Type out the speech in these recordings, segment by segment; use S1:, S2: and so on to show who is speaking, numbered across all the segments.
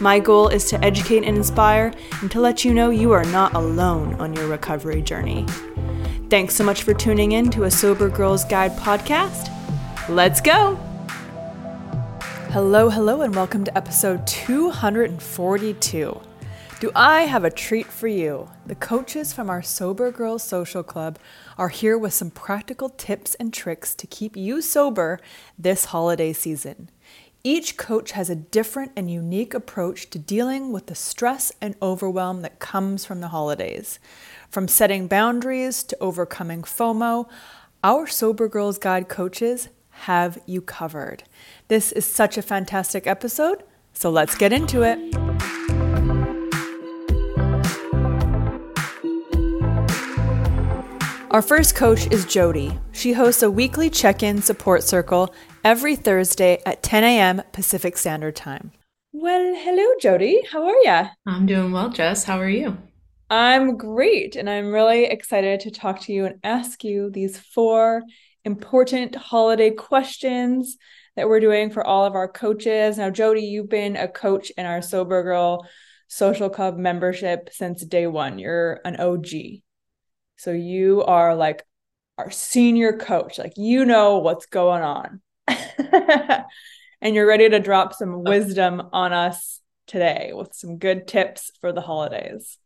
S1: My goal is to educate and inspire and to let you know you are not alone on your recovery journey. Thanks so much for tuning in to a Sober Girls Guide podcast. Let's go! Hello, hello, and welcome to episode 242. Do I have a treat for you? The coaches from our Sober Girls Social Club are here with some practical tips and tricks to keep you sober this holiday season. Each coach has a different and unique approach to dealing with the stress and overwhelm that comes from the holidays. From setting boundaries to overcoming FOMO, our Sober Girls Guide coaches have you covered. This is such a fantastic episode, so let's get into it. Our first coach is Jody. She hosts a weekly check in support circle every Thursday at 10 a.m. Pacific Standard Time. Well, hello, Jody. How are you?
S2: I'm doing well, Jess. How are you?
S1: I'm great. And I'm really excited to talk to you and ask you these four important holiday questions that we're doing for all of our coaches. Now, Jody, you've been a coach in our Sober Girl Social Club membership since day one. You're an OG. So you are like our senior coach, like you know what's going on. and you're ready to drop some wisdom on us today with some good tips for the holidays.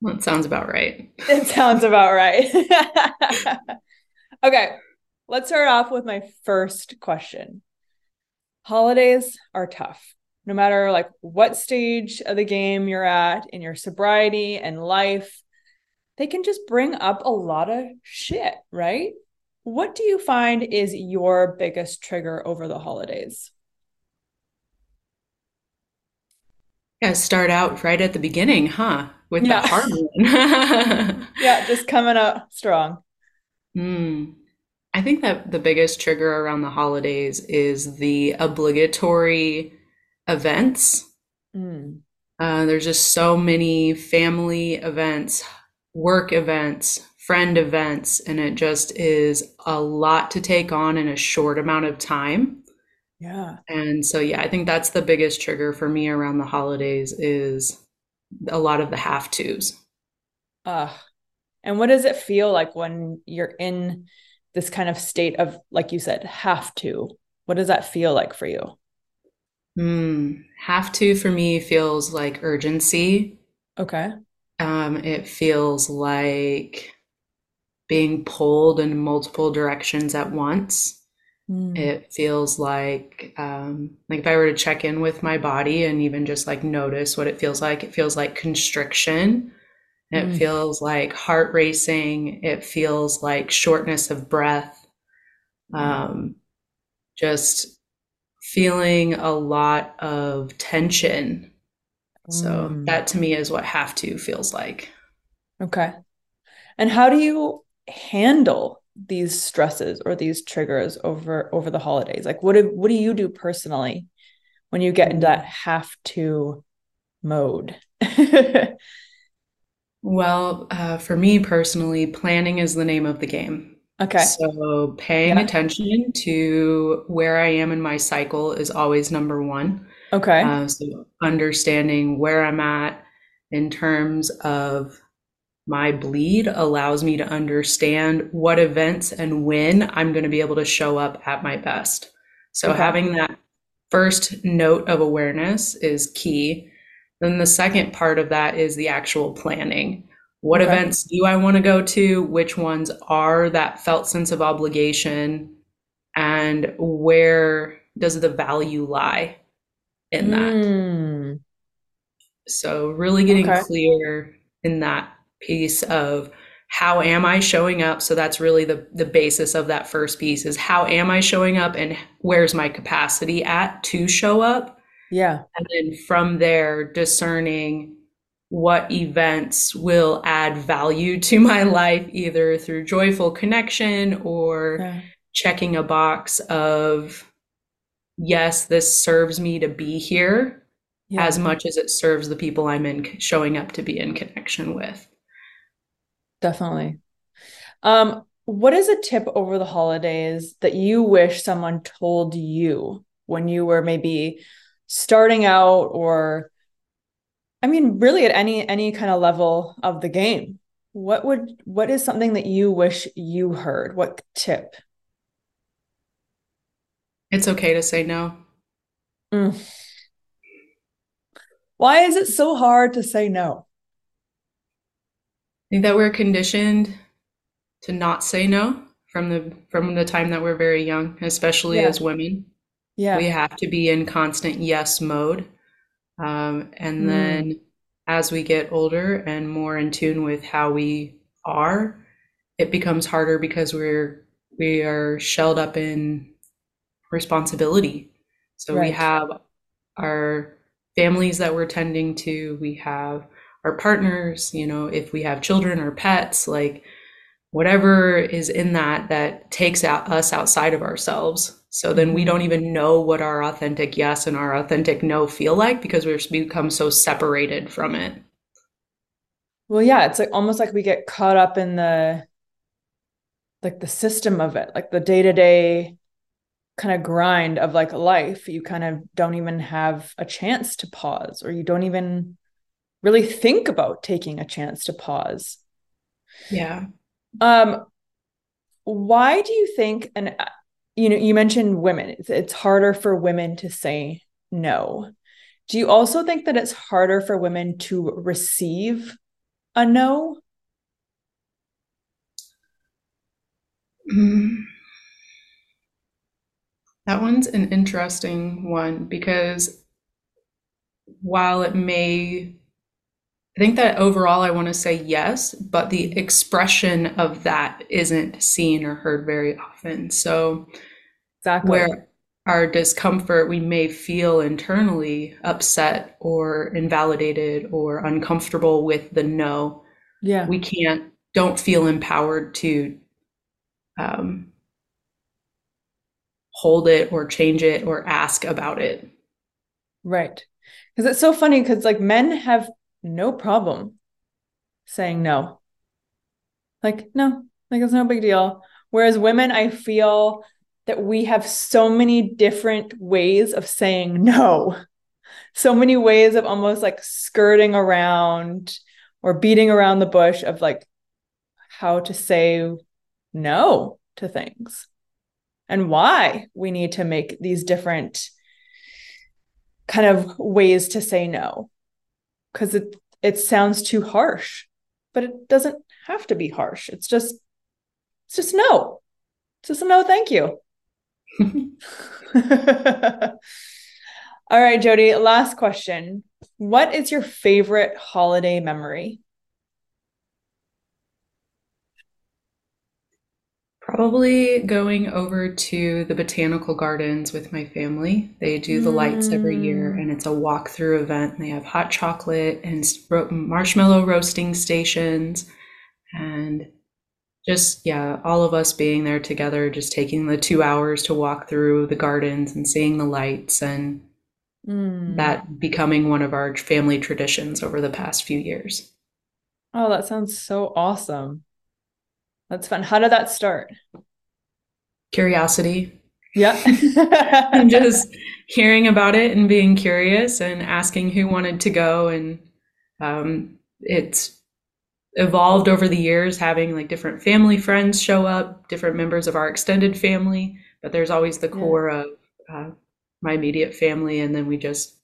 S2: Well, it sounds about right.
S1: It sounds about right. okay, let's start off with my first question. Holidays are tough. No matter like what stage of the game you're at in your sobriety and life, they can just bring up a lot of shit, right? What do you find is your biggest trigger over the holidays?
S2: Yeah, start out right at the beginning, huh? With yeah. that hard
S1: one. yeah, just coming out strong.
S2: Mm. I think that the biggest trigger around the holidays is the obligatory events. Mm. Uh, there's just so many family events, work events, friend events, and it just is a lot to take on in a short amount of time.
S1: Yeah.
S2: And so yeah, I think that's the biggest trigger for me around the holidays is a lot of the have tos.
S1: Uh and what does it feel like when you're in this kind of state of like you said, have to? What does that feel like for you?
S2: Hmm. Have to for me feels like urgency.
S1: Okay.
S2: Um, it feels like being pulled in multiple directions at once. Mm. It feels like um, like if I were to check in with my body and even just like notice what it feels like, it feels like constriction. It mm. feels like heart racing. It feels like shortness of breath. Um, just feeling a lot of tension so mm. that to me is what have to feels like.
S1: Okay. And how do you handle these stresses or these triggers over over the holidays? Like what do what do you do personally when you get into that have to mode?
S2: Well, uh, for me personally, planning is the name of the game.
S1: Okay.
S2: So paying
S1: Yeah.
S2: attention to where I am in my cycle is always number one.
S1: Okay.
S2: Uh, so understanding where I'm at in terms of my bleed allows me to understand what events and when I'm going to be able to show up at my best. So
S1: Okay.
S2: having that first note of awareness is key. Then the second part of that is the actual planning. What
S1: Okay.
S2: events do I want to go to? Which ones are that felt sense of obligation? And where does the value lie in that?
S1: Mm,
S2: So really getting
S1: okay.
S2: clear in that piece of how am I showing up? So that's really the the basis of that first piece is how am I showing up and where's my capacity at to show up?
S1: Yeah.
S2: And then from there discerning what events will add value to my life either through joyful connection or
S1: Yeah.
S2: checking a box of yes, this serves me to be here
S1: Yeah.
S2: as much as it serves the people I'm in showing up to be in connection with.
S1: Definitely. Um, what is a tip over the holidays that you wish someone told you when you were maybe starting out or I mean really at any any kind of level of the game? What would what is something that you wish you heard? What tip?
S2: It's okay to say no.
S1: Mm. Why is it so hard to say no?
S2: I think that we're conditioned to not say no from the from the time that we're very young, especially
S1: Yeah.
S2: as women.
S1: Yeah.
S2: We have to be in constant yes mode. Um, and
S1: Mm.
S2: then as we get older and more in tune with how we are, it becomes harder because we're we are shelled up in responsibility. So we have our families that we're tending to, we have our partners, you know, if we have children or pets, like whatever is in that that takes out us outside of ourselves. So then we
S1: Mhm.
S2: don't even know what our authentic yes and our authentic no feel like because we've become so separated from it.
S1: Well, yeah, it's like almost like we get caught up in the like the system of it, like the day-to-day kind of grind of like life. You kind of don't even have a chance to pause, or you don't even really think about taking a chance to pause.
S2: Yeah.
S1: Um, why do you think, and uh, you know, you mentioned women, it's, it's harder for women to say no. Do you also think that it's harder for women to receive a no?
S2: Mm. That one's an interesting one because while it may, I think that overall I want to say yes, but the expression of that isn't seen or heard very often. So,
S1: Exactly.
S2: where our discomfort, we may feel internally upset or invalidated or uncomfortable with the no,
S1: Yeah.
S2: we can't, don't feel empowered to um, hold it or change it or ask about it.
S1: Right. Because it's so funny because like men have no problem saying no. Like, no, like it's no big deal. Whereas women, I feel that we have so many different ways of saying no. So many ways of almost like skirting around or beating around the bush of like how to say no to things and why we need to make these different kind of ways to say no because it it sounds too harsh but it doesn't have to be harsh. It's just it's just no. It's just a no thank you. All right jody last question. What is your favorite holiday memory
S2: Probably going over to the botanical gardens with my family. They do the lights every year,
S1: mm,
S2: and it's a walk-through event. And they have hot chocolate and marshmallow roasting stations, and just, yeah, all of us being there together, just taking the two hours to walk through the gardens and seeing the lights, and
S1: mm.
S2: that becoming one of our family traditions over the past few years.
S1: Oh, that sounds so awesome. That's fun. How did that start?
S2: Curiosity.
S1: Yeah.
S2: and just hearing about it and being curious and asking who wanted to go. And um, it's evolved over the years, having like different family friends show up, different members of our extended family. But there's always the core yeah. of uh, my immediate family. And then we just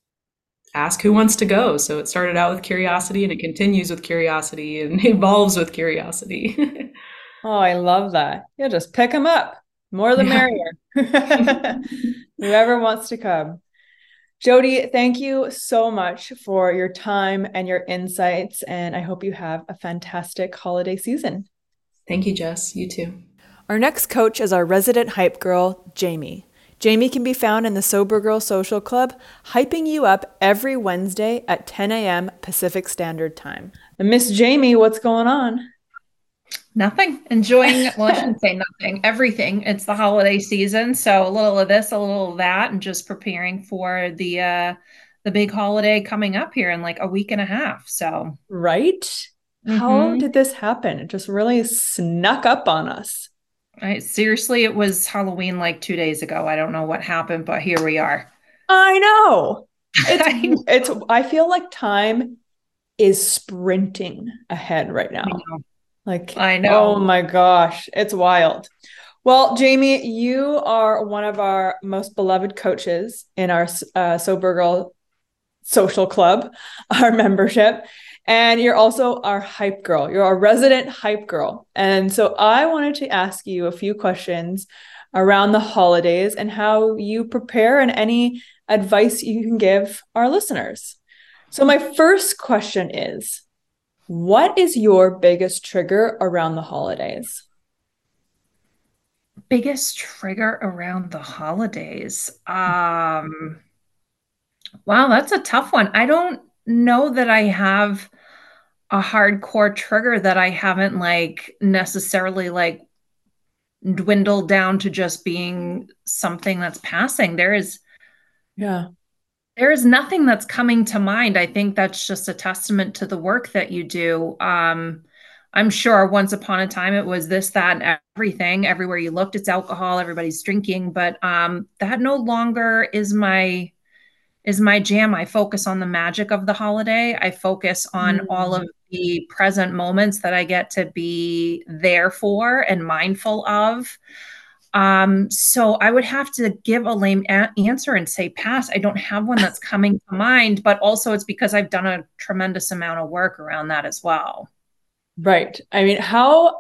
S2: ask who wants to go. So it started out with curiosity and it continues with curiosity and evolves with curiosity.
S1: oh, I love that. Yeah, just pick them up. More the yeah. merrier. Whoever wants to come. Jody, thank you so much for your time and your insights. And I hope you have a fantastic holiday season.
S2: Thank you, Jess. You too.
S1: Our next coach is our resident hype girl, Jamie. Jamie can be found in the Sober Girl Social Club, hyping you up every Wednesday at 10 a.m. Pacific Standard Time. Miss Jamie, what's going on?
S3: Nothing. Enjoying, well, I shouldn't say nothing, everything. It's the holiday season. So a little of this, a little of that, and just preparing for the uh the big holiday coming up here in like a week and a half. So
S1: Right? Mm-hmm. How did this happen? It just really snuck up on us.
S3: I seriously, it was Halloween like two days ago. I don't know what happened, but here we are.
S1: I know. It's it's I feel like time is sprinting ahead right now. Like I know. Oh my gosh, it's wild. Well, Jamie, you are one of our most beloved coaches in our uh, Sober Girl Social Club, our membership. And you're also our hype girl. You're our resident hype girl. And so I wanted to ask you a few questions around the holidays and how you prepare and any advice you can give our listeners. So, my first question is What is your biggest trigger around the holidays?
S3: Biggest trigger around the holidays. Um, wow, that's a tough one. I don't know that I have a hardcore trigger that I haven't like necessarily like dwindled down to just being something that's passing. There is
S1: yeah.
S3: There is nothing that's coming to mind. I think that's just a testament to the work that you do. Um I'm sure once upon a time it was this, that, and everything. Everywhere you looked, it's alcohol, everybody's drinking, but um, that no longer is my is my jam. I focus on the magic of the holiday. I focus on mm. all of the present moments that I get to be there for and mindful of. Um, so I would have to give a lame a- answer and say pass. I don't have one that's coming to mind, but also it's because I've done a tremendous amount of work around that as well.
S1: Right. I mean, how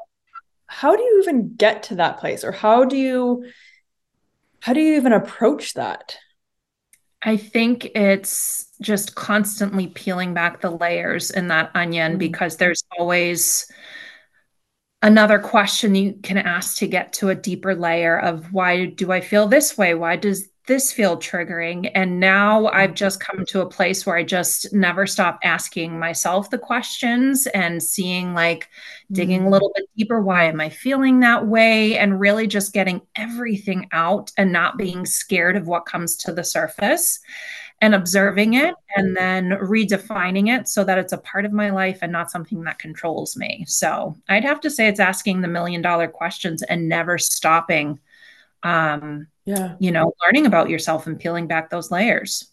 S1: how do you even get to that place or how do you how do you even approach that?
S3: I think it's just constantly peeling back the layers in that onion mm-hmm. because there's always another question you can ask to get to a deeper layer of why do I feel this way? Why does this feel triggering? And now I've mm-hmm. just come to a place where I just never stop asking myself the questions and seeing, like, digging a mm-hmm. little bit deeper. Why am I feeling that way? And really just getting everything out and not being scared of what comes to the surface and observing it and then redefining it so that it's a part of my life and not something that controls me. So I'd have to say it's asking the million dollar questions and never stopping um, yeah. you know learning about yourself and peeling back those layers.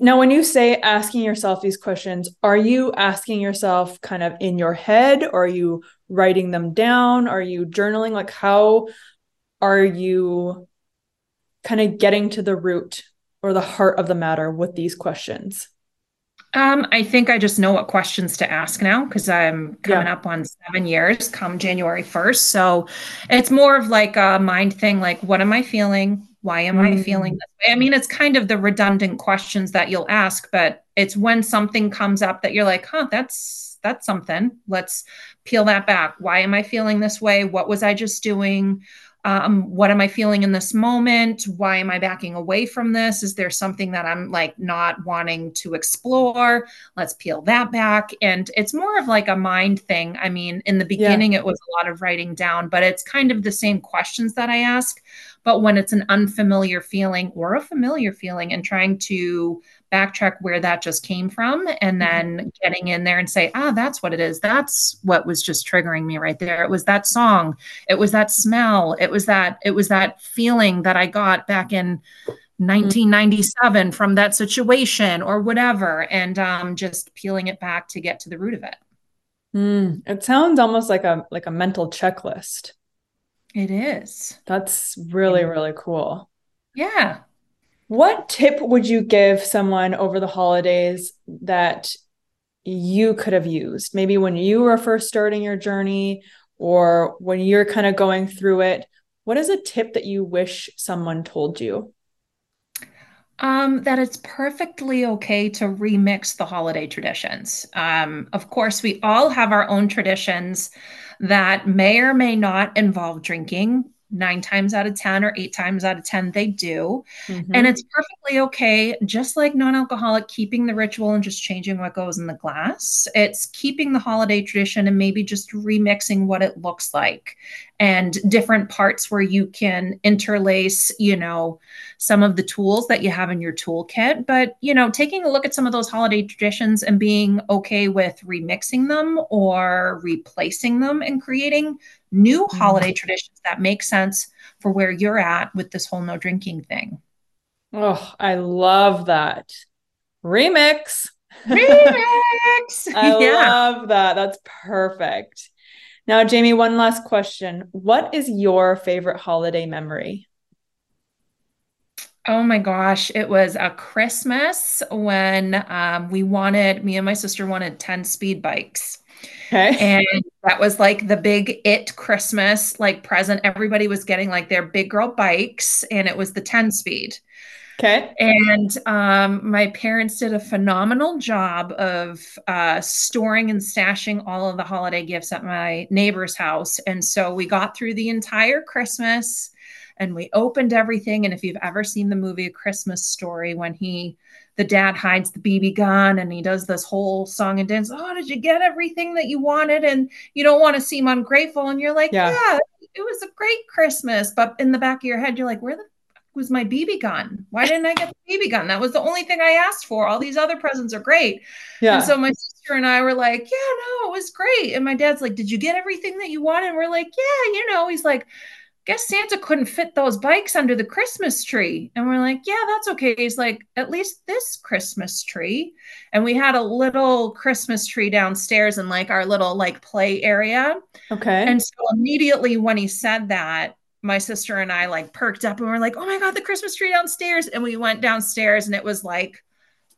S1: Now when you say asking yourself these questions are you asking yourself kind of in your head? Or are you writing them down? Are you journaling? Like how are you kind of getting to the root or the heart of the matter with these questions
S3: um, I think I just know what questions to ask now because I'm coming yeah. up on seven years come January 1st. So it's more of like a mind thing like, what am I feeling? Why am mm. I feeling this way? I mean, it's kind of the redundant questions that you'll ask, but it's when something comes up that you're like, huh, that's that's something. Let's peel that back. Why am I feeling this way? What was I just doing? Um, what am i feeling in this moment? Why am i backing away from this? Is there something that i'm like not wanting to explore? Let's peel that back. And it's more of like a mind thing. I mean in the beginning yeah. it was a lot of writing down but it's kind of the same questions that i ask. But when it's an unfamiliar feeling or a familiar feeling and trying to backtrack where that just came from and mm-hmm. then getting in there and say ah that's what it is. That's what was just triggering me right there. It was that song. It was that smell. It was that it was that feeling that i got back in 1997 from that situation or whatever and um, just peeling it back to get to the root of it.
S1: Mm, it sounds almost like a like a mental checklist.
S3: It is.
S1: That's really really cool.
S3: Yeah
S1: what tip would you give someone over the holidays that you could have used maybe when you were first starting your journey or when you're kind of going through it what is a tip that you wish someone told you
S3: um, that it's perfectly okay to remix the holiday traditions. Um, of course, we all have our own traditions that may or may not involve drinking nine times out of 10 or eight times out of 10 they do. Mm-hmm. and it's perfectly okay just like non-alcoholic keeping the ritual and just changing what goes in the glass. It's keeping the holiday tradition and maybe just remixing what it looks like and different parts where you can interlace you know some of the tools that you have in your toolkit. But you know taking a look at some of those holiday traditions and being okay with remixing them or replacing them and creating new mm-hmm. holiday traditions that make sense for where you're at with this whole no drinking thing.
S1: Oh, I love that. Remix.
S3: Remix.
S1: I yeah. love that. That's perfect. Now, Jamie, one last question. What is your favorite holiday memory?
S3: Oh my gosh, it was a Christmas when um, we wanted, me and my sister wanted 10 speed bikes. Okay. And that was like the big it Christmas like present. Everybody was getting like their big girl bikes and it was the 10 speed.
S1: Okay.
S3: And um, my parents did a phenomenal job of uh, storing and stashing all of the holiday gifts at my neighbor's house. And so we got through the entire Christmas and we opened everything. And if you've ever seen the movie A Christmas Story, when he the dad hides the BB gun and he does this whole song and dance. Oh, did you get everything that you wanted? And you don't want to seem ungrateful. And you're like, yeah, yeah it was a great Christmas. But in the back of your head, you're like, where the was my BB gun? Why didn't I get the BB gun? That was the only thing I asked for. All these other presents are great. Yeah. And so my sister and I were like, yeah, no, it was great. And my dad's like, did you get everything that you wanted? And we're like, yeah, you know, he's like, guess Santa couldn't fit those bikes under the Christmas tree. And we're like, yeah, that's okay. He's like, at least this Christmas tree. And we had a little Christmas tree downstairs in like our little like play area.
S1: Okay.
S3: And so immediately when he said that, my sister and I like perked up and we're like, oh my God, the Christmas tree downstairs. And we went downstairs and it was like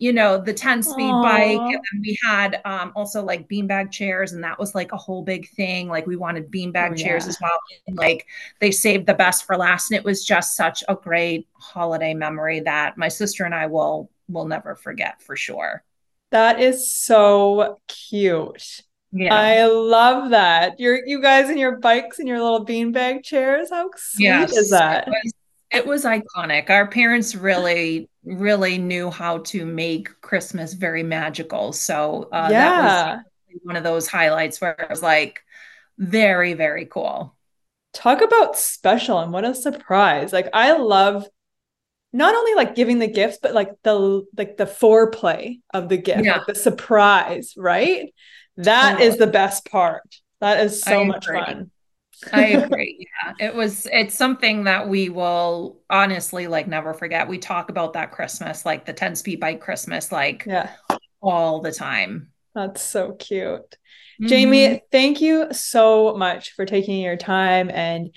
S3: you know, the 10 speed Aww. bike. And then we had um, also like beanbag chairs, and that was like a whole big thing. Like we wanted beanbag oh, chairs yeah. as well. And, like they saved the best for last. And it was just such a great holiday memory that my sister and I will will never forget for sure.
S1: That is so cute. Yeah. I love that. You're you guys and your bikes and your little beanbag chairs. How sweet yes, is that?
S3: It was, it was iconic. Our parents really really knew how to make Christmas very magical. So uh, yeah. that was one of those highlights where it was like very, very cool.
S1: Talk about special and what a surprise. Like I love not only like giving the gifts, but like the like the foreplay of the gift, yeah. like the surprise, right? That totally. is the best part. That is so much fun.
S3: I agree. Yeah. It was it's something that we will honestly like never forget. We talk about that Christmas, like the 10 speed bike Christmas, like
S1: yeah,
S3: all the time.
S1: That's so cute. Mm-hmm. Jamie, thank you so much for taking your time and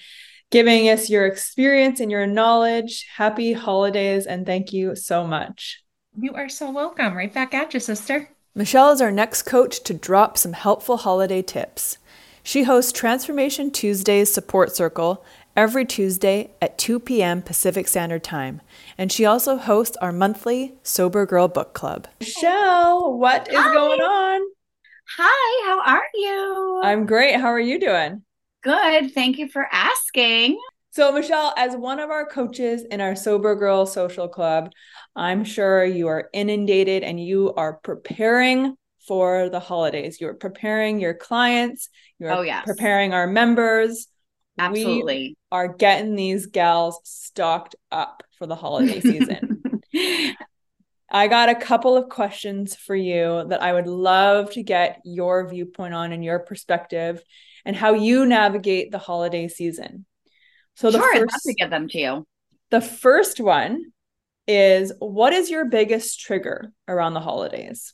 S1: giving us your experience and your knowledge. Happy holidays and thank you so much.
S3: You are so welcome. Right back at you, sister.
S1: Michelle is our next coach to drop some helpful holiday tips. She hosts Transformation Tuesdays Support Circle every Tuesday at 2 p.m. Pacific Standard Time. And she also hosts our monthly Sober Girl Book Club. Michelle, what is Hi. going on?
S4: Hi, how are you?
S1: I'm great. How are you doing?
S4: Good. Thank you for asking.
S1: So, Michelle, as one of our coaches in our Sober Girl Social Club, I'm sure you are inundated and you are preparing for the holidays. You're preparing your clients, you're oh, yes. preparing our members.
S4: Absolutely.
S1: We are getting these gals stocked up for the holiday season. I got a couple of questions for you that I would love to get your viewpoint on and your perspective and how you navigate the holiday season.
S4: So the sure, first, I'd love to give them to you.
S1: The first one is what is your biggest trigger around the holidays?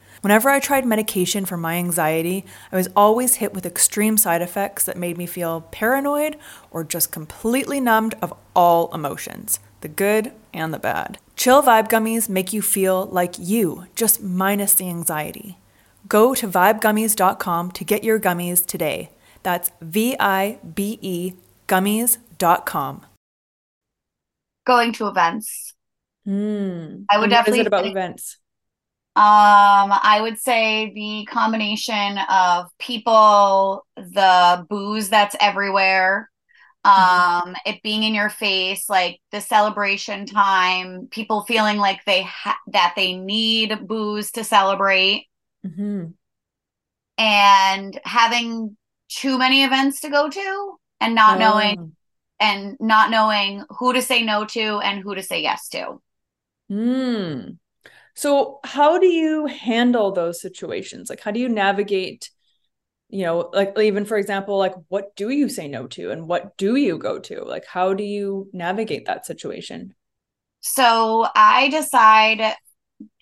S1: Whenever I tried medication for my anxiety, I was always hit with extreme side effects that made me feel paranoid or just completely numbed of all emotions the good and the bad. Chill Vibe Gummies make you feel like you, just minus the anxiety. Go to vibegummies.com to get your gummies today. That's V I B E gummies.com.
S4: Going to events.
S1: Mm. I would and definitely. What is it about events?
S4: Um, I would say the combination of people, the booze that's everywhere, mm-hmm. um, it being in your face, like the celebration time, people feeling like they ha- that they need booze to celebrate,
S1: mm-hmm.
S4: and having too many events to go to, and not oh. knowing, and not knowing who to say no to and who to say yes to.
S1: Hmm. So, how do you handle those situations? Like, how do you navigate? You know, like even for example, like what do you say no to and what do you go to? Like, how do you navigate that situation?
S4: So, I decide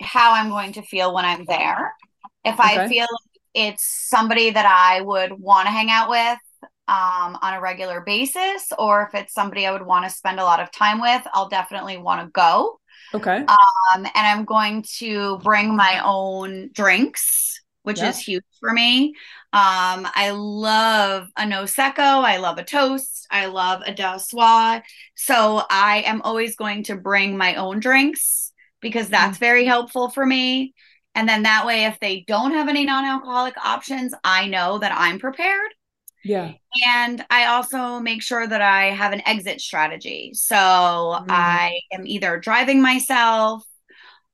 S4: how I'm going to feel when I'm there. If okay. I feel it's somebody that I would want to hang out with um, on a regular basis, or if it's somebody I would want to spend a lot of time with, I'll definitely want to go.
S1: Okay. Um,
S4: and I'm going to bring my own drinks, which is huge for me. Um, I love a Prosecco. I love a toast. I love a Dausois. So I am always going to bring my own drinks because mm-hmm. that's mm-hmm. very helpful for me. And then that way, if they don't have any non alcoholic options, I know that I'm prepared.
S1: Yeah.
S4: And I also make sure that I have an exit strategy. So mm. I am either driving myself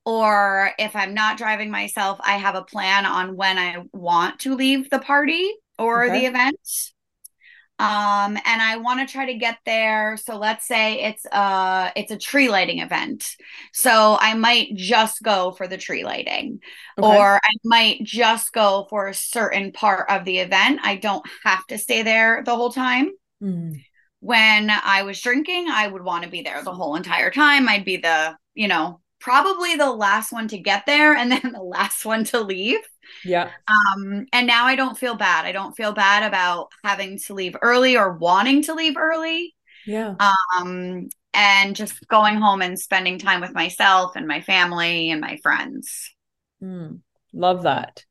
S4: or if I'm not driving myself, I have a plan on when I want to leave the party or okay. the event um and i want to try to get there so let's say it's a it's a tree lighting event. So i might just go for the tree lighting okay. or i might just go for a certain part of the event. I don't have to stay there the whole time.
S1: Mm.
S4: when i was drinking i would want to be there the whole entire time. I'd be the you know probably the last one to get there and then the last one to leave
S1: yeah.
S4: Um, and now I don't feel bad. I don't feel bad about having to leave early or wanting to leave early.
S1: Yeah.
S4: Um, and just going home and spending time with myself and my family and my friends.
S1: Mm, love that.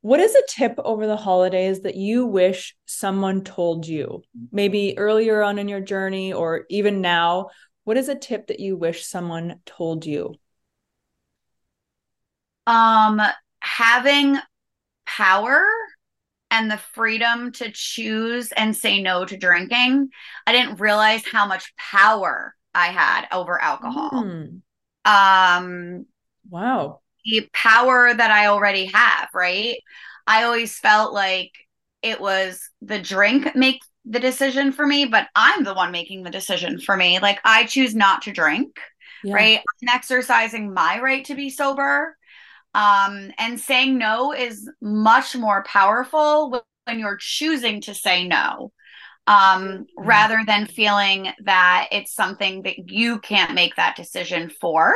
S1: What is a tip over the holidays that you wish someone told you? Maybe earlier on in your journey or even now, what is a tip that you wish someone told you?
S4: Um having power and the freedom to choose and say no to drinking, I didn't realize how much power I had over alcohol. Mm. Um
S1: wow.
S4: The power that I already have, right? I always felt like it was the drink make the decision for me, but I'm the one making the decision for me. Like I choose not to drink, yeah. right? I'm exercising my right to be sober. Um, and saying no is much more powerful when you're choosing to say no um, mm-hmm. rather than feeling that it's something that you can't make that decision for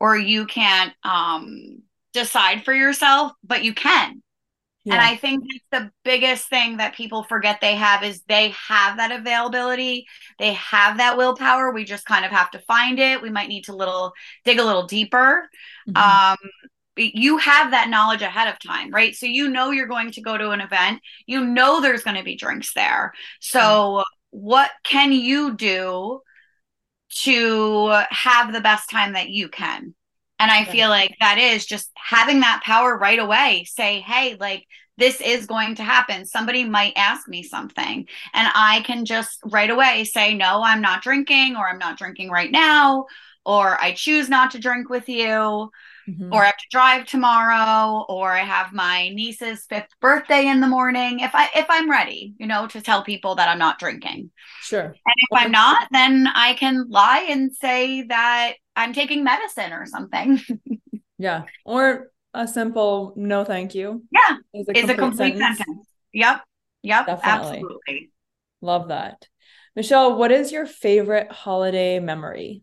S4: or you can't um, decide for yourself, but you can. Yeah. And I think that's the biggest thing that people forget they have is they have that availability. They have that willpower. We just kind of have to find it. We might need to little dig a little deeper. Mm-hmm. Um, you have that knowledge ahead of time, right? So you know you're going to go to an event, you know there's going to be drinks there. So mm-hmm. what can you do to have the best time that you can? And I feel like that is just having that power right away. Say, hey, like this is going to happen. Somebody might ask me something, and I can just right away say, no, I'm not drinking, or I'm not drinking right now, or I choose not to drink with you. Mm-hmm. or I have to drive tomorrow, or I have my niece's fifth birthday in the morning. If I if I'm ready, you know, to tell people that I'm not drinking.
S1: Sure.
S4: And if okay. I'm not, then I can lie and say that I'm taking medicine or something.
S1: yeah. Or a simple no thank you.
S4: Yeah. Is a complete, a complete sentence. sentence. Yep. Yep. Definitely. Absolutely.
S1: Love that. Michelle, what is your favorite holiday memory?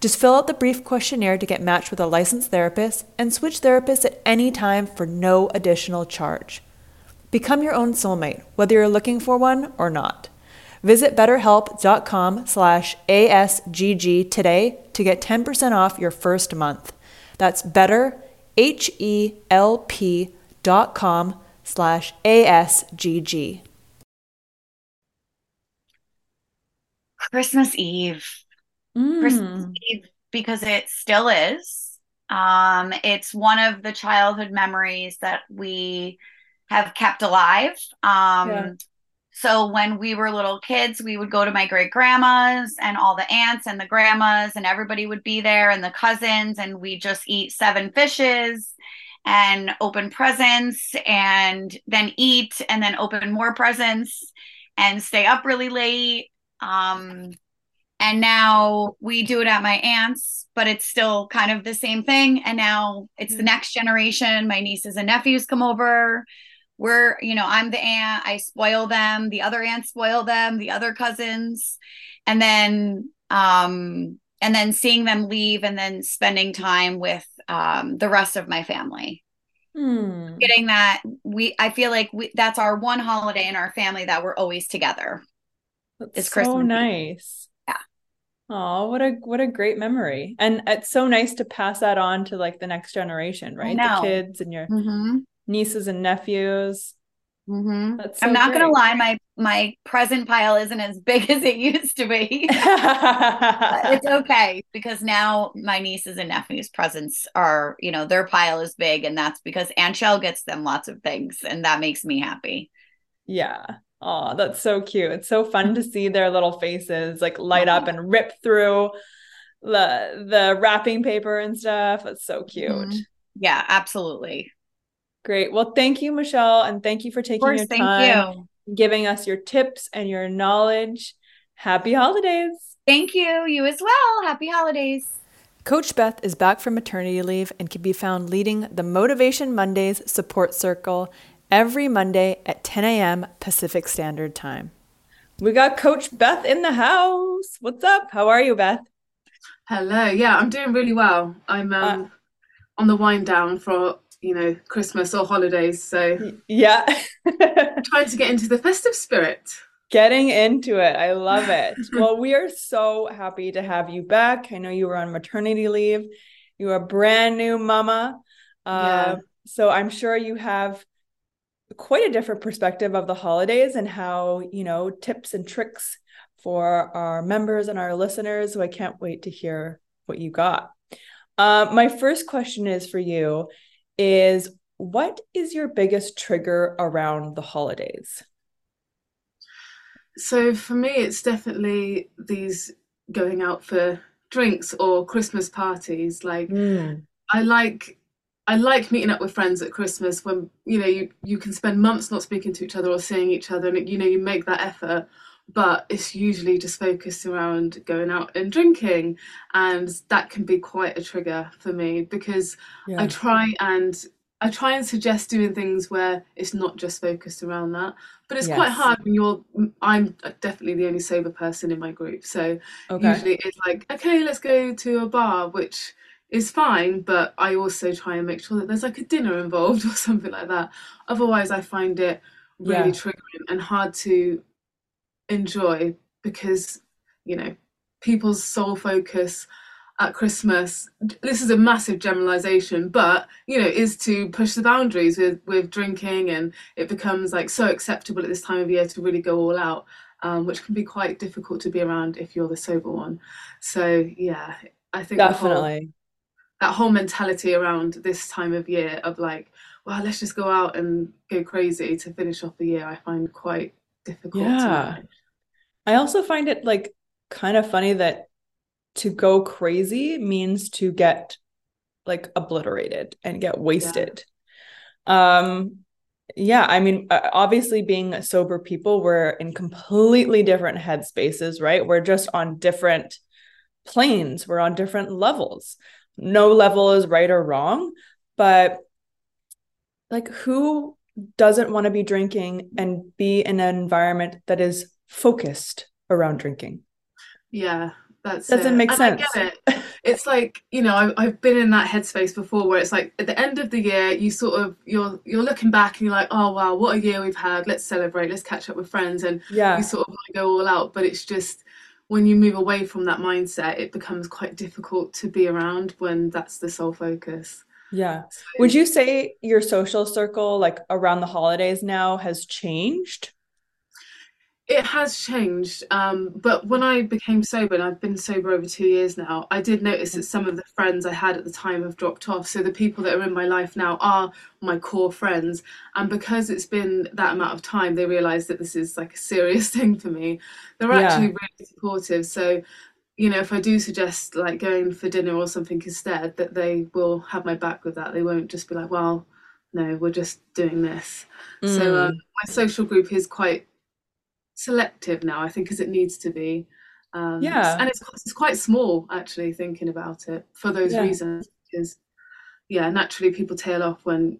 S1: Just fill out the brief questionnaire to get matched with a licensed therapist and switch therapists at any time for no additional charge. Become your own soulmate, whether you're looking for one or not. Visit betterhelp.com slash ASGG today to get 10% off your first month. That's better, H-E-L-P dot com slash ASGG.
S4: Christmas Eve. Mm. Because it still is. Um, it's one of the childhood memories that we have kept alive. Um, yeah. So when we were little kids, we would go to my great grandma's and all the aunts and the grandmas, and everybody would be there and the cousins, and we just eat seven fishes and open presents and then eat and then open more presents and stay up really late. Um, and now we do it at my aunt's but it's still kind of the same thing. And now it's the next generation. My nieces and nephews come over. We're you know i'm the aunt. I spoil them. The other aunts spoil them. The other cousins. And then um and then seeing them leave and then spending time with um the rest of my family. Hmm. getting that we i feel like we that's our one holiday in our family that we're always together.
S1: That's it's so Christmas. nice Oh, what a what a great memory. And it's so nice to pass that on to like the next generation, right? The kids and your mm-hmm. nieces and nephews.
S4: Mm-hmm. So I'm not great. gonna lie, my my present pile isn't as big as it used to be. it's okay because now my nieces and nephews' presents are, you know, their pile is big, and that's because Aunt Shell gets them lots of things, and that makes me happy.
S1: Yeah, Oh, that's so cute. It's so fun to see their little faces like light up and rip through the the wrapping paper and stuff. That's so cute. Mm-hmm.
S4: Yeah, absolutely.
S1: Great. Well, thank you, Michelle, and thank you for taking course, your time, you. giving us your tips and your knowledge. Happy holidays.
S4: Thank you. You as well. Happy holidays.
S1: Coach Beth is back from maternity leave and can be found leading the Motivation Mondays support circle every Monday at 10 a.m. Pacific Standard Time. We got Coach Beth in the house. What's up? How are you, Beth?
S5: Hello. Yeah, I'm doing really well. I'm um, uh, on the wind down for you know Christmas or holidays, so
S1: yeah,
S5: trying to get into the festive spirit.
S1: Getting into it. I love it. well, we are so happy to have you back. I know you were on maternity leave. You are a brand new mama. Uh, yeah. So I'm sure you have quite a different perspective of the holidays and how, you know, tips and tricks for our members and our listeners. So I can't wait to hear what you got. Uh, my first question is for you is what is your biggest trigger around the holidays?
S5: So for me, it's definitely these going out for drinks or Christmas parties. Like, mm. I like I like meeting up with friends at Christmas when you know you you can spend months not speaking to each other or seeing each other, and you know you make that effort. But it's usually just focused around going out and drinking, and that can be quite a trigger for me because
S1: Yeah.
S5: I try and I try and suggest doing things where it's not just focused around that. But it's quite hard when you're. I'm definitely the only sober person in my group, so
S1: Okay.
S5: usually it's like, okay, let's go to a bar, which is fine, but I also try and make sure that there's like a dinner involved or something like that. Otherwise, I find it really
S1: Yeah.
S5: triggering and hard to enjoy because, you know, people's sole focus at Christmas, this is a massive generalization, but you know, is to push the boundaries with with drinking and it becomes like so acceptable at this time of year to really go all out. Um, which can be quite difficult to be around if you're the sober one. So yeah, I think
S1: Definitely.
S5: That whole mentality around this time of year of like, well, let's just go out and go crazy to finish off the year, I find quite difficult
S1: Yeah. I also find it like kind of funny that to go crazy means to get like obliterated and get wasted. Um yeah, I mean obviously being sober people we're in completely different headspaces, right? We're just on different planes, we're on different levels. No level is right or wrong, but like who doesn't want to be drinking and be in an environment that is focused around drinking?
S5: Yeah, that's
S1: Doesn't
S5: it.
S1: make
S5: And I
S1: sense.
S5: get it. It's like, you know, I've, I've been in that headspace before where it's like at the end of the year, you sort of you're you're looking back and you're like, oh wow, what a year we've had. Let's celebrate. Let's catch up with friends, and
S1: Yeah.
S5: you sort of want to go all out. But it's just when you move away from that mindset, it becomes quite difficult to be around when that's the sole focus.
S1: Yeah.
S5: So,
S1: Would you say your social circle, like around the holidays now, has changed?
S5: It has changed, um, but when I became sober, and I've been sober over two years now, I did notice that some of the friends I had at the time have dropped off. So the people that are in my life now are my core friends, and because it's been that amount of time, they realise that this is like a serious thing for me. They're
S1: Yeah.
S5: actually really supportive. So, you know, if I do suggest like going for dinner or something instead, that they will have my back with that. They won't just be like, well, no, we're just doing this. So um,
S1: Mm.
S5: my social group is quite selective now, I think, as it needs to be. Um,
S1: Yeah.
S5: and it's it's quite small actually, thinking about it for those
S1: Yeah.
S5: reasons. Because yeah, naturally people tail off when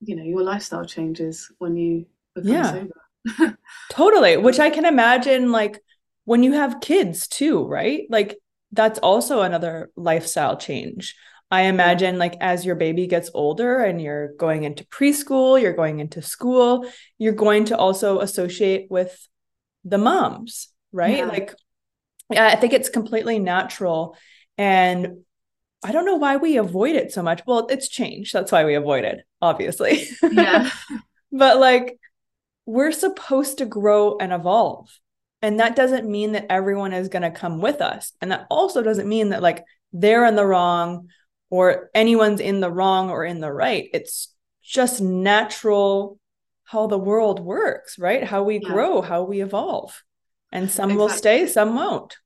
S5: you know your lifestyle changes when you become
S1: Yeah.
S5: sober.
S1: Totally. Which I can imagine like when you have kids too, right? Like that's also another lifestyle change. I imagine like as your baby gets older and you're going into preschool, you're going into school, you're going to also associate with the moms, right?
S5: Yeah.
S1: Like I think it's completely natural and I don't know why we avoid it so much. Well, it's changed. That's why we avoid it, obviously.
S5: yeah,
S1: But like we're supposed to grow and evolve. And that doesn't mean that everyone is going to come with us. And that also doesn't mean that like they're in the wrong or anyone's in the wrong or in the right. It's just natural how the world works, right? How we
S5: Yeah.
S1: grow, how we evolve. And some will stay, some won't.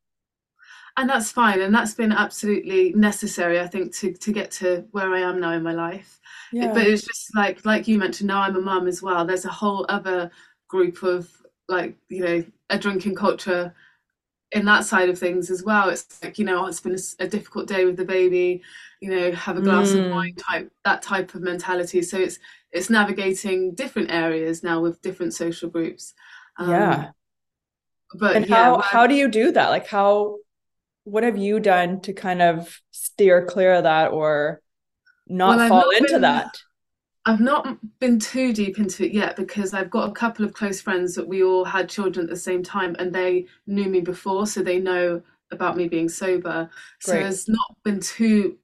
S5: and that's fine, and that's been absolutely necessary, I think, to to get to where I am now in my life.
S1: Yeah.
S5: but it's just like like you mentioned now i'm a mum as well there's a whole other group of like you know a drinking culture in that side of things as well it's like you know oh, it's been a difficult day with the baby you know have a glass of
S1: Mm.
S5: wine type that type of mentality so it's it's navigating different areas now with different social groups um,
S1: yeah.
S5: but
S1: And
S5: yeah
S1: how how do you do that? Like how what have you done to kind of steer clear of that or not
S5: Well,
S1: fall
S5: not
S1: into
S5: been-
S1: that?
S5: I've not been too deep into it yet because I've got a couple of close friends that we all had children at the same time and they knew me before, so they know about me being sober. So
S1: Great.
S5: it's not been too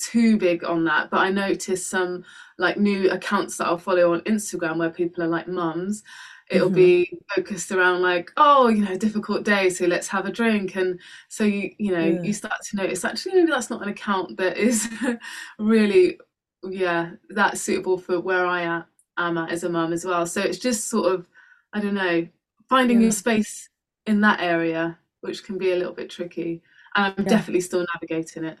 S5: too big on that, but I noticed some like new accounts that I'll follow on Instagram where people are like mums. It'll
S1: Mhm.
S5: be focused around like, oh, you know, difficult day, so let's have a drink. And so you, you know,
S1: Yeah.
S5: you start to notice actually maybe that's not an account that is really yeah, that's suitable for where I am, am at as a mum as well. So it's just sort of, I don't know, finding
S1: Yeah.
S5: your space in that area, which can be a little bit tricky. And I'm
S1: Yeah.
S5: definitely still navigating it.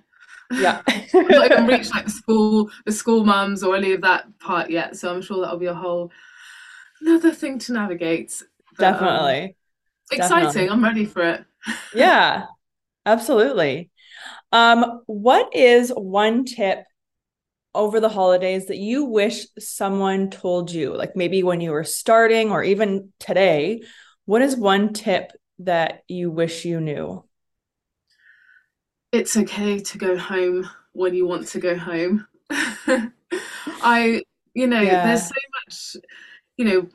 S1: Yeah.
S5: I've not reached like the school, the school mums or any of that part yet. So I'm sure that'll be a whole another thing to navigate.
S1: But, um, Definitely. Um,
S5: exciting. Definitely. I'm ready for it.
S1: yeah, absolutely. Um, what is one tip over the holidays that you wish someone told you, like maybe when you were starting or even today? What is one tip that you wish you knew?
S5: It's okay to go home when you want to go home. I, you know, yeah. there's so much, you know,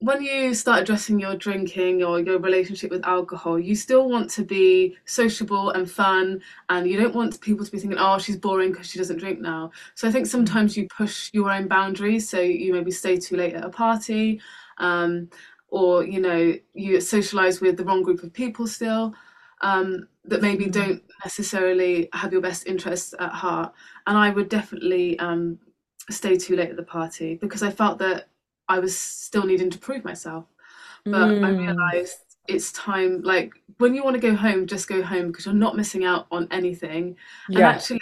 S5: when you start addressing your drinking or your relationship with alcohol, you still want to be sociable and fun, and you don't want people to be thinking, "Oh, she's boring because she doesn't drink now." So I think mm. sometimes you push your own boundaries. So you maybe stay too late at a party, um, or you know you socialize with the wrong group of people still um, that maybe don't necessarily have your best interests at heart. And I would definitely um, stay too late at the party because I felt that I was still needing to prove myself. But mm. I realized it's time, like when you want to go home, just go home because you're not missing out on anything. Yeah. And actually,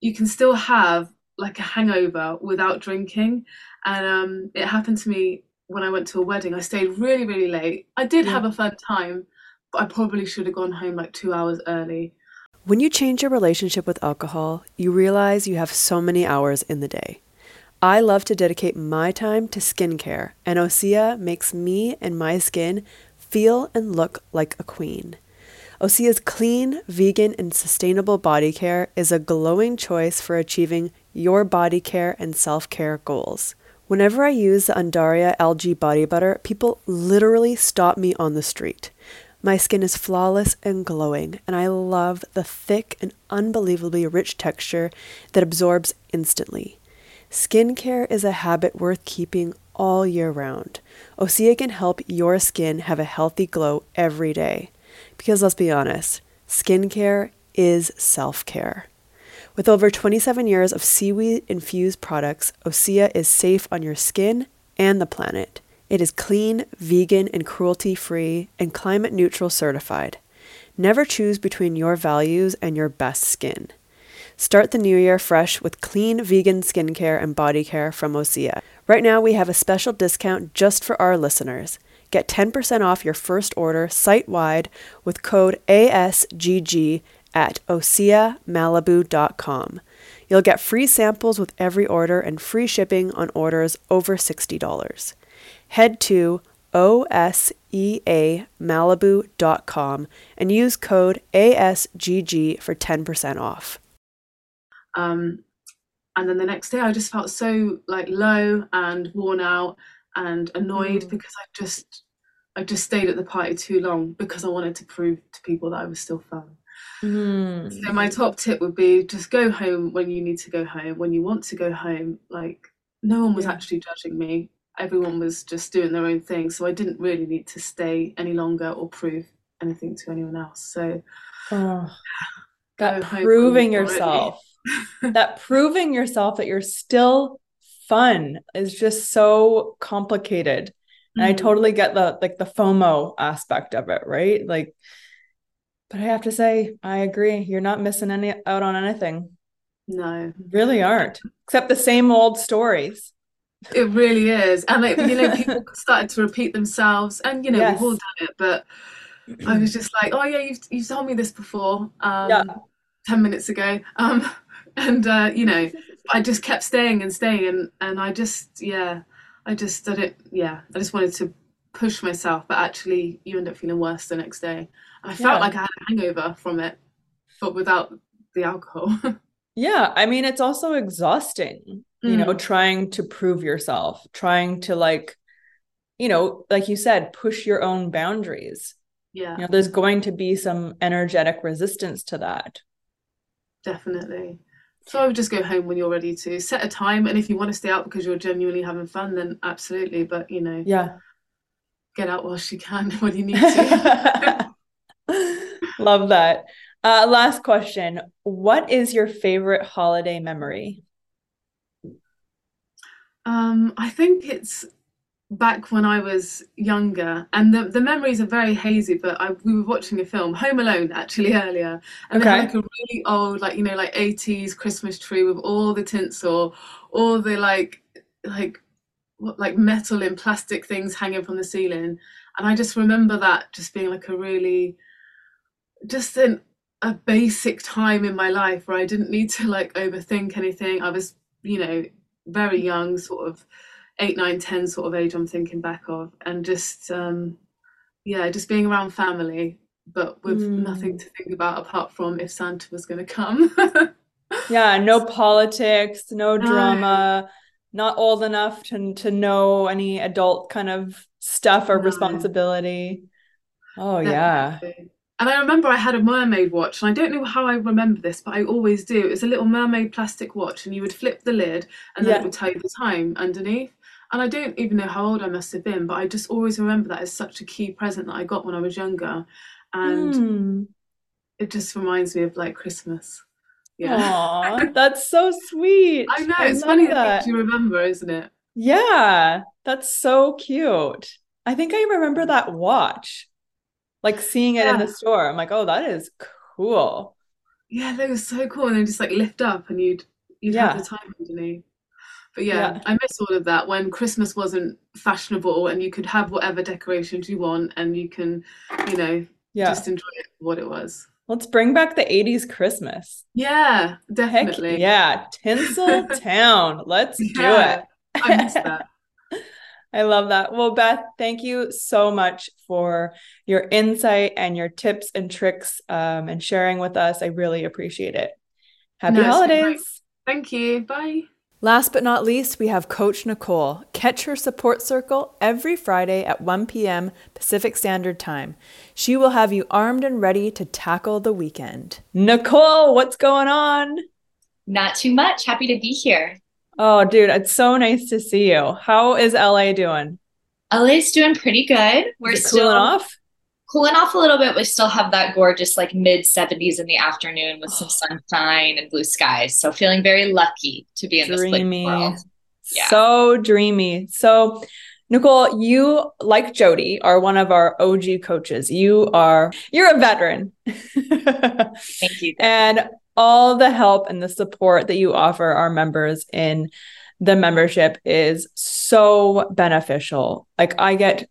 S5: you can still have like a hangover without drinking. And um, it happened to me when I went to a wedding. I stayed really, really late. I did yeah. have a fun time, I probably should have gone home like two hours early.
S6: When you change your relationship with alcohol, you realize you have so many hours in the day. I love to dedicate my time to skincare, and Osea makes me and my skin feel and look like a queen. Osea's clean, vegan, and sustainable body care is a glowing choice for achieving your body care and self care goals. Whenever I use the Undaria algae body butter, people literally stop me on the street. My skin is flawless and glowing, and I love the thick and unbelievably rich texture that absorbs instantly. Skincare is a habit worth keeping all year round. Osea can help your skin have a healthy glow every day. Because let's be honest, skincare is self care. With over 27 years of seaweed infused products, Osea is safe on your skin and the planet. It is clean, vegan, and cruelty free, and climate neutral certified. Never choose between your values and your best skin. Start the new year fresh with clean vegan skincare and body care from Osea. Right now, we have a special discount just for our listeners. Get 10% off your first order site wide with code ASGG at OseaMalibu.com. You'll get free samples with every order and free shipping on orders over $60. Head to OSEAMalibu.com and use code ASGG for 10% off.
S5: Um, and then the next day, I just felt so like low and worn out and annoyed mm. because I just I just stayed at the party too long because I wanted to prove to people that I was still fun. Mm. So my top tip would be just go home when you need to go home, when you want to go home. Like no one was yeah. actually judging me. Everyone was just doing their own thing. So I didn't really need to stay any longer or prove anything to anyone else. So
S1: oh, that proving yourself that proving yourself that you're still fun is just so complicated. And mm-hmm. I totally get the like the FOMO aspect of it, right? Like, but I have to say, I agree. You're not missing any out on anything.
S5: No,
S1: you really aren't. Except the same old stories.
S5: It really is, and like you know, people started to repeat themselves, and you know, yes. we've all done it. But I was just like, oh yeah, you've you've told me this before. Um, yeah. Ten minutes ago. Um, and uh, you know, I just kept staying and staying, and and I just yeah, I just did it. Yeah, I just wanted to push myself, but actually, you end up feeling worse the next day. I felt yeah. like I had a hangover from it, but without the alcohol.
S1: yeah, I mean, it's also exhausting. You mm. know, trying to prove yourself, trying to like, you know, like you said, push your own boundaries.
S5: Yeah.
S1: You know, there's going to be some energetic resistance to that.
S5: Definitely. So I would just go home when you're ready to set a time, and if you want to stay out because you're genuinely having fun, then absolutely. But you know,
S1: yeah,
S5: get out whilst you can when you need to.
S1: Love that. Uh, last question: What is your favorite holiday memory?
S5: Um, I think it's back when I was younger, and the, the memories are very hazy, but I, we were watching a film, Home Alone, actually earlier, and okay. they had like a really old, like you know, like eighties Christmas tree with all the tinsel, all the like, like, what, like metal and plastic things hanging from the ceiling, and I just remember that just being like a really, just an a basic time in my life where I didn't need to like overthink anything. I was, you know, very young, sort of eight, nine, ten sort of age I'm thinking back of, and just um, yeah, just being around family, but with mm. nothing to think about apart from if Santa was going to come.
S1: yeah, no politics, no drama, no. not old enough to to know any adult kind of stuff or no. responsibility. Oh Definitely. yeah.
S5: And I remember I had a mermaid watch, and I don't know how I remember this, but I always do. It was a little mermaid plastic watch, and you would flip the lid, and then yeah. it would tell you the time underneath and I don't even know how old I must have been, but I just always remember that as such a key present that I got when I was younger, and mm. it just reminds me of like Christmas.
S1: Yeah, Aww, that's so sweet.
S5: I know I it's funny that you remember, isn't it?
S1: Yeah, that's so cute. I think I remember that watch, like seeing it yeah. in the store. I'm like, oh, that is cool.
S5: Yeah, they were so cool, and they just like lift up, and you'd you'd yeah. have the time underneath. But yeah, yeah, I miss all of that when Christmas wasn't fashionable and you could have whatever decorations you want and you can, you know, yeah. just enjoy it what it was.
S1: Let's bring back the 80s Christmas.
S5: Yeah, definitely.
S1: Heck yeah, Tinsel Town. Let's yeah, do it. I miss that. I love that. Well, Beth, thank you so much for your insight and your tips and tricks um, and sharing with us. I really appreciate it. Happy no, holidays.
S5: Thank you. Bye.
S1: Last but not least, we have Coach Nicole. Catch her support circle every Friday at 1 p.m. Pacific Standard Time. She will have you armed and ready to tackle the weekend. Nicole, what's going on?
S7: Not too much. Happy to be here.
S1: Oh, dude, it's so nice to see you. How is LA doing?
S7: LA's doing pretty good.
S1: We're still cooling off
S7: cooling off a little bit. We still have that gorgeous like mid 70s in the afternoon with some sunshine and blue skies. So feeling very lucky to be in dreamy. this world.
S1: Yeah. So dreamy. So Nicole, you like Jody are one of our OG coaches. You are you're a veteran.
S7: Thank you.
S1: and all the help and the support that you offer our members in the membership is so beneficial. Like I get,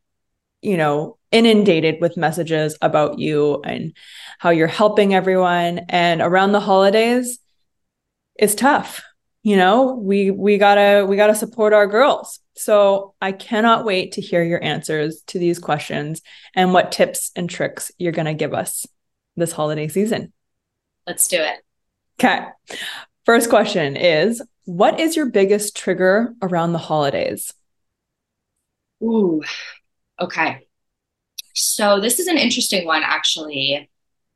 S1: you know, inundated with messages about you and how you're helping everyone. And around the holidays it's tough you know? We we got to we got to support our girls. So i cannot wait to hear your answers to these questions and what tips and tricks you're going to give us this holiday season.
S7: Let's do it
S1: okay first question is what is your biggest trigger around the holidays
S7: ooh okay so this is an interesting one, actually.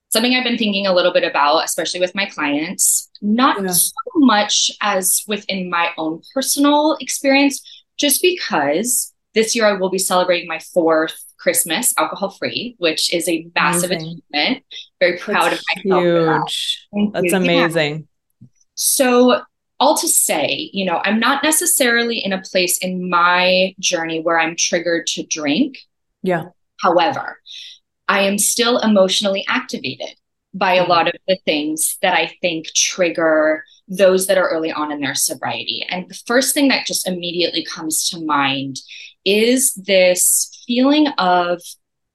S7: Something I've been thinking a little bit about, especially with my clients, not yeah. so much as within my own personal experience, just because this year I will be celebrating my fourth Christmas alcohol free, which is a massive amazing. achievement. Very proud
S1: That's of myself. Huge. That. That's you. amazing.
S7: Yeah. So all to say, you know, I'm not necessarily in a place in my journey where I'm triggered to drink.
S1: Yeah.
S7: However, I am still emotionally activated by a mm-hmm. lot of the things that I think trigger those that are early on in their sobriety. And the first thing that just immediately comes to mind is this feeling of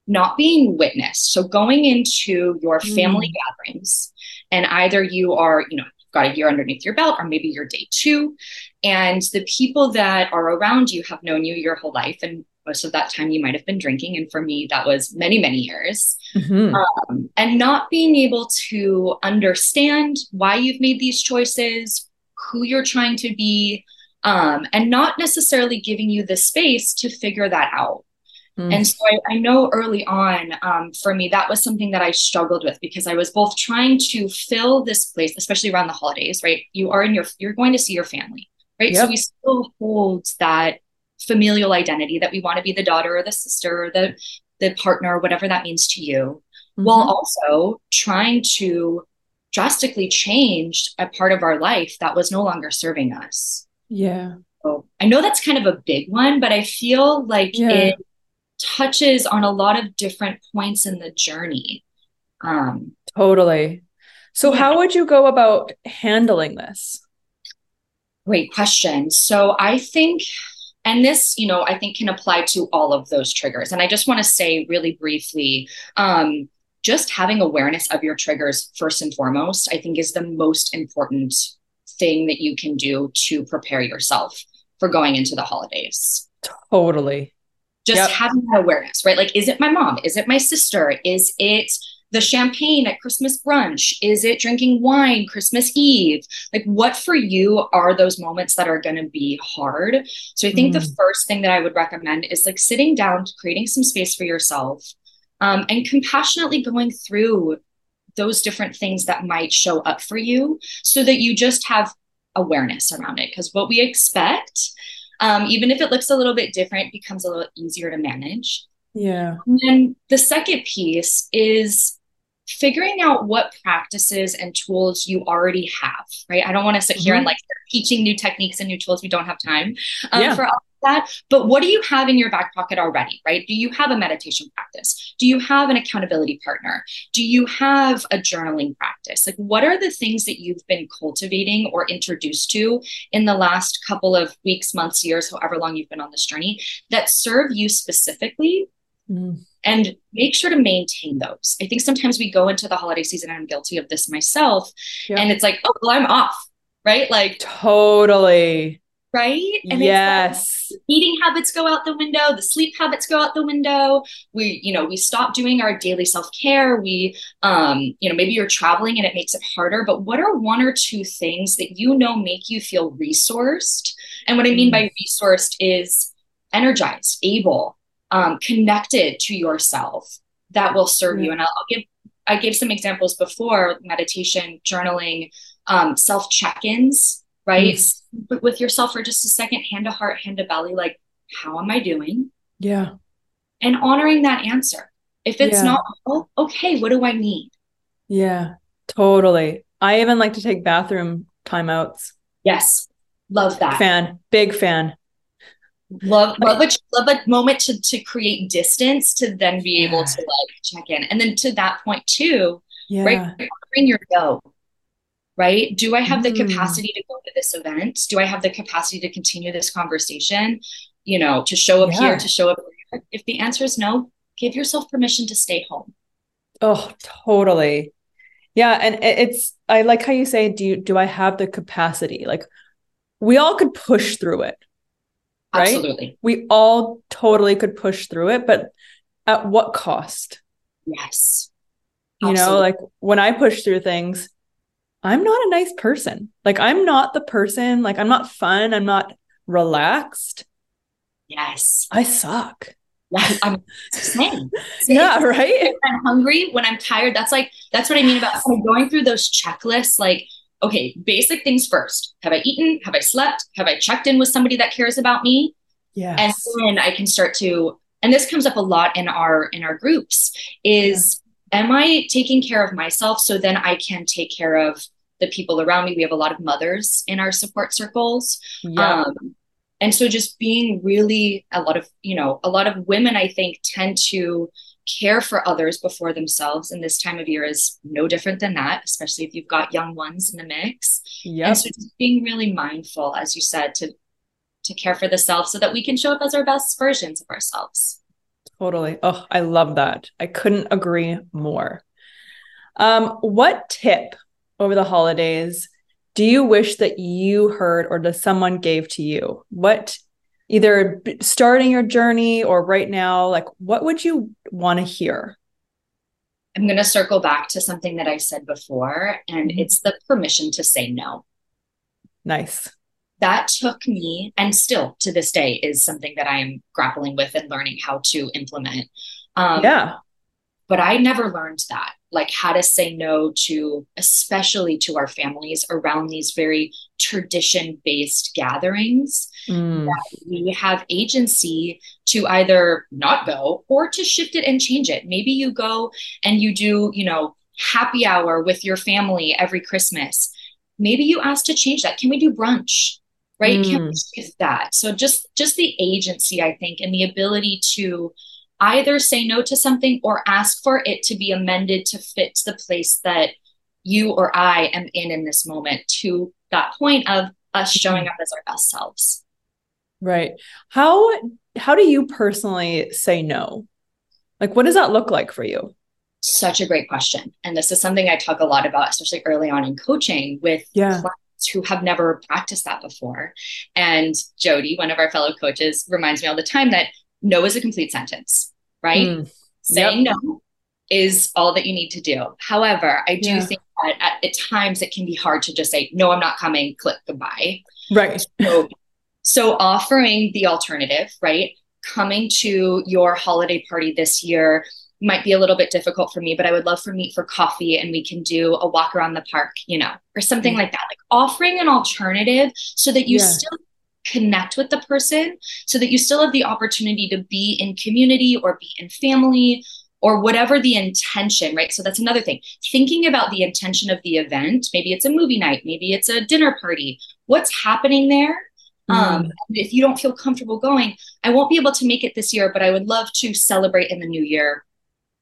S7: not being witnessed. So going into your family mm. gatherings, and either you are, you know, got a year underneath your belt, or maybe you're day two, and the people that are around you have known you your whole life and most of that time you might have been drinking and for me that was many many years mm-hmm. um, and not being able to understand why you've made these choices who you're trying to be um, and not necessarily giving you the space to figure that out mm. and so I, I, know early on um, for me that was something that i struggled with because i was both trying to fill this place especially around the holidays right you are in your you're going to see your family right yep. so we still hold that familial identity that we want to be the daughter or the sister or the the partner whatever that means to you mm-hmm. while also trying to drastically change a part of our life that was no longer serving us
S1: yeah
S7: so I know that's kind of a big one, but I feel like
S1: Yeah.
S7: it touches on a lot of different points in the journey. Um,
S1: Totally. So,
S7: Yeah.
S1: how would you go about handling this?
S7: Great question. So I think, and this, you know, I think can apply to all of those triggers. And I just want to say really briefly, um, just having awareness of your triggers first and foremost, I think is the most important thing that you can do to prepare yourself for going into the holidays.
S1: Totally.
S7: Just
S1: Yep.
S7: having that awareness, right? Like, is it my mom? Is it my sister? Is it the champagne at Christmas brunch? Is it drinking wine Christmas Eve? Like, what for you are those moments that are going to be hard? So, I think the first thing that I would recommend is like sitting down, creating some space for yourself, um, and compassionately going through those different things that might show up for you so that you just have awareness around it. Because what we expect, um, even if it looks a little bit different, becomes a little easier to manage.
S1: Yeah.
S7: And then the second piece is figuring out what practices and tools you already have, right? I don't want to sit here and like teaching new techniques and new tools. We don't have time um,
S1: Yeah.
S7: for all that. But what do you have in your back pocket already, right? Do you have a meditation practice? Do you have an accountability partner? Do you have a journaling practice? Like, what are the things that you've been cultivating or introduced to in the last couple of weeks, months, years, however long you've been on this journey that serve you specifically
S1: Mm.
S7: and make sure to maintain those. I think sometimes we go into the holiday season, and I'm guilty of this myself,
S1: Yeah.
S7: and it's like, oh, well, I'm off, right? Like,
S1: Totally.
S7: Right? And it's like,
S1: yes.
S7: eating habits go out the window, the sleep habits go out the window. We, you know, we stop doing our daily self-care. We, um, you know, maybe you're traveling and it makes it harder, but what are one or two things that you know make you feel resourced? And what I mean by resourced is energized, able, um, connected to yourself that will serve you. And I'll, I'll give, I gave some examples before meditation, journaling, um, self check-ins, right?
S1: Yes.
S7: But with yourself for just a second, hand to heart, hand to belly, like, how am I doing?
S1: Yeah.
S7: And honoring that answer. If it's
S1: Yeah.
S7: not, well, okay, what do I need?
S1: Yeah. Totally. I even like to take bathroom timeouts.
S7: Yes. Love that.
S1: Fan. Big fan.
S7: Love love a love a moment to to create distance to then be able to like check in. And then to that point too,
S1: Yeah.
S7: right? Honoring your go. Right? Do I have the
S1: Mm.
S7: capacity to go to this event? Do I have the capacity to continue this conversation? You know, to show up
S1: Yeah.
S7: here, to show up here? If the answer is no, give yourself permission to stay home.
S1: Oh, totally. Yeah, and it's I like how you say, do you do I have the capacity? Like we all could push through it. Right?
S7: Absolutely.
S1: We all totally could push through it, but at what cost?
S7: Yes.
S1: You know, like when I push through things, I'm not a nice person. Like I'm not the person, like I'm not fun, I'm not relaxed.
S7: Yes.
S1: I suck.
S7: Yeah, I'm same.
S1: Yeah, right?
S7: When I'm hungry, when I'm tired, that's like that's what I mean about of going through those checklists. Like, okay, basic things first. Have I eaten? Have I slept? Have I checked in with somebody that cares about me? Yeah.
S1: And
S7: then I can start to, and this comes up a lot in our in our groups, is am I taking care of myself so then I can take care of the people around me? We have a lot of mothers in our support circles.
S1: Yeah.
S7: Um, and so just being really a lot of, you know, a lot of women, I think, tend to care for others before themselves. And this time of year is no different than that, especially if you've got young ones in the mix.
S1: Yep.
S7: And so just being really mindful, as you said, to to care for the self so that we can show up as our best versions of ourselves.
S1: Totally. Oh, I love that. I couldn't agree more. Um, what tip over the holidays do you wish that you heard or that someone gave to you? What either starting your journey or right now, like what would you want to hear?
S7: I'm going to circle back to something that I said before, and
S1: Mhm.
S7: it's the permission to say no.
S1: Nice.
S7: That took me and still to this day is something that I am grappling with and learning how to implement. Um,
S1: yeah.
S7: But I never learned that, like how to say no to, especially to our families around these very tradition based gatherings.
S1: Mm,
S7: We have agency to either not go or to shift it and change it. Maybe you go and you do, you know, happy hour with your family every Christmas. Maybe you ask to change that. Can we do brunch? Right? Mm. Can't choose that. So just just the agency, I think, and the ability to either say no to something or ask for it to be amended to fit the place that you or I am in in this moment to that point of us showing mm-hmm. up as our best selves.
S1: Right. How how do you personally say no? Like what does that look like for you?
S7: Such a great question. And this is something I talk a lot about, especially early on in coaching with yeah. Who have never practiced that before. And Jody, one of our fellow coaches, reminds me all the time that no is a complete sentence, right? Mm. Saying yep. no is all that you need to do. However, I do yeah. think that at, at, times it can be hard to just say, no, I'm not coming, click goodbye.
S1: Right.
S7: So, so offering the alternative, right? Coming to your holiday party this year might be a little bit difficult for me, but I would love for meet for coffee and we can do a walk around the park, you know, or something like that. Like offering an alternative so that you yeah. still connect with the person, so that you still have the opportunity to be in community or be in family or whatever the intention, right? So that's another thing. Thinking about the intention of the event, maybe it's a movie night, maybe it's a dinner party. What's happening there? Mm. Um, if you don't feel comfortable going, I won't be able to make it this year, but I would love to celebrate in the new year.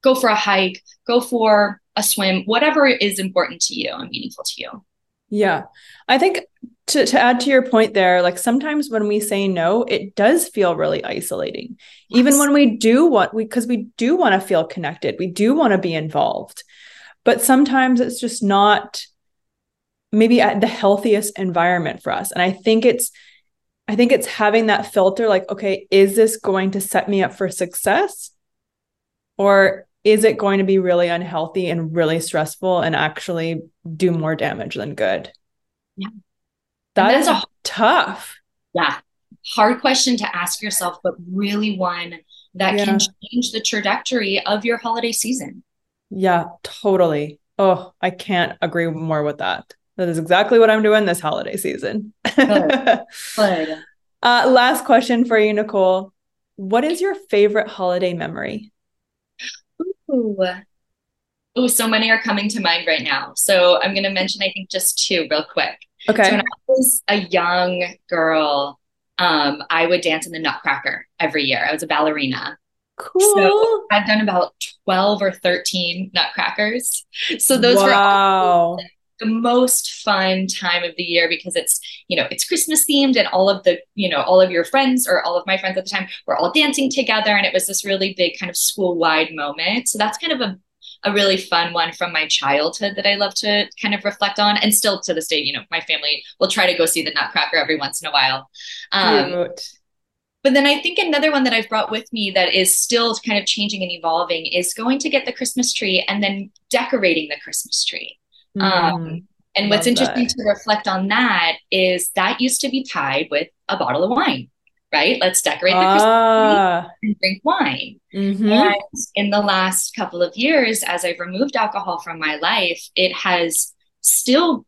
S7: Go for a hike, go for a swim, whatever is important to you and meaningful to you.
S1: Yeah. I think to, to add to your point there, like sometimes when we say no, it does feel really isolating. Yes. Even when we do want we because we do want to feel connected, we do want to be involved. But sometimes it's just not maybe at the healthiest environment for us. And I think it's I think it's having that filter like, okay, is this going to set me up for success? Or is it going to be really unhealthy and really stressful and actually do more damage than good?
S7: Yeah.
S1: That is a, tough.
S7: Yeah. Hard question to ask yourself, but really one that yeah. can change the trajectory of your holiday season.
S1: Yeah, totally. Oh, I can't agree more with that. That is exactly what I'm doing this holiday season. Good. Good. Uh, last question for you, Nicole. What is your favorite holiday memory?
S7: Ooh. Ooh, so many are coming to mind right now. So I'm going to mention, I think, just two real quick.
S1: Okay. So
S7: when I was a young girl, um, I would dance in the Nutcracker every year. I was a ballerina.
S1: Cool.
S7: So I've done about 12 or 13 Nutcrackers. So those were
S1: wow.
S7: were the most fun time of the year because it's, you know, it's Christmas themed and all of the, you know, all of your friends or all of my friends at the time were all dancing together. And it was this really big kind of school wide moment. So that's kind of a a really fun one from my childhood that I love to kind of reflect on. And still to this day, you know, my family will try to go see the Nutcracker every once in a while. Um, but then I think another one that I've brought with me that is still kind of changing and evolving is going to get the Christmas tree and then decorating the Christmas tree. Mm, um, and what's interesting that. to reflect on that is that used to be tied with a bottle of wine right? Let's decorate the Christmas ah. tree and drink wine. Mm-hmm. And in the last couple of years, as I've removed alcohol from my life, it has still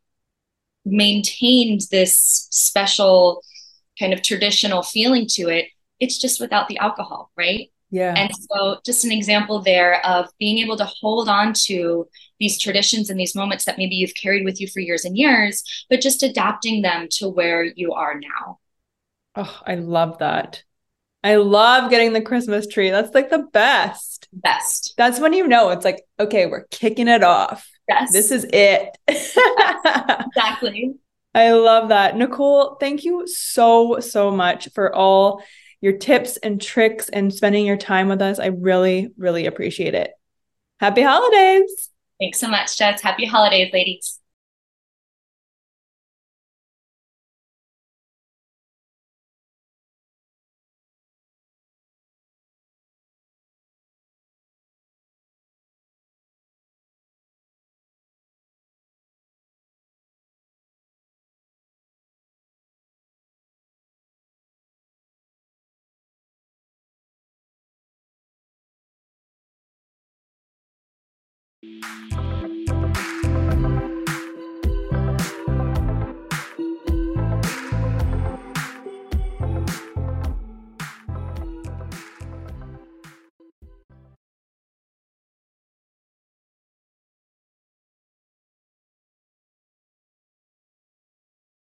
S7: maintained this special kind of traditional feeling to it. It's just without the alcohol, right?
S1: Yeah.
S7: And so, just an example there of being able to hold on to these traditions and these moments that maybe you've carried with you for years and years, but just adapting them to where you are now.
S1: Oh, I love that. I love getting the Christmas tree. That's like the best.
S7: Best.
S1: That's when you know it's like, okay, we're kicking it off.
S7: Yes.
S1: This is it.
S7: exactly.
S1: I love that. Nicole, thank you so, so much for all your tips and tricks and spending your time with us. I really, really appreciate it. Happy holidays.
S7: Thanks so much, Jess. Happy holidays, ladies.
S8: Música